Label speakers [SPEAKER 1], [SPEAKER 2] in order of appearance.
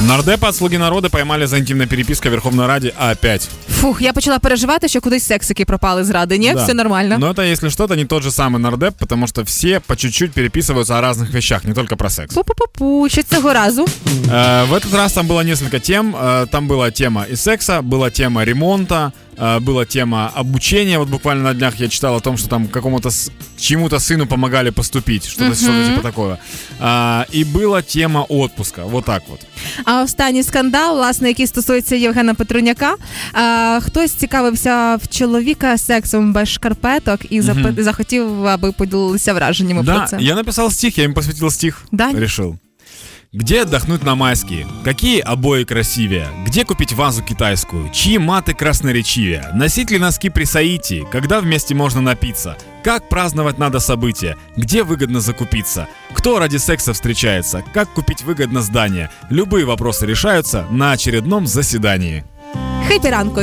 [SPEAKER 1] Нардепа от «Слуги народа» поймали за интимной перепиской в Верховной Раде опять.
[SPEAKER 2] Фух, я почала переживати, що кудись сексики пропали з ради. Ні,
[SPEAKER 1] Да.
[SPEAKER 2] все нормально.
[SPEAKER 1] Но это, если что-то, не тот же самый нардеп, потому что все по чуть-чуть переписываются о разных вещах, не только про секс.
[SPEAKER 2] Пу-пу-пу-пу, що цього разу.
[SPEAKER 1] Э, В этот раз там было несколько тем. Э, Там была тема и секса, была тема ремонта, э, была тема обучения. Вот буквально на днях я читал о том, что там какому-то с- чему-то сыну помогали поступить, что-то что типа такое. А, И была тема отпуска. Вот так вот.
[SPEAKER 2] А останній скандал, власне, який стосується Євгена Петруняка. А, хтось цікавився в чоловіка сексом без шкарпеток і запи- захотів, аби поділилися враженнями про
[SPEAKER 1] Да,
[SPEAKER 2] це.
[SPEAKER 1] я написал стих, я им посвятил стих.
[SPEAKER 2] Да?
[SPEAKER 1] Решил. Где отдохнуть на майские? Какие обои красивее? Где купить вазу китайскую? Чьи маты красноречивее? Носить ли носки при соитии? Когда вместе можно напиться? Как праздновать надо события? Где выгодно закупиться? Кто ради секса встречается? Как купить выгодно здание? Любые вопросы решаются на очередном заседании.
[SPEAKER 2] Хейпі ранку.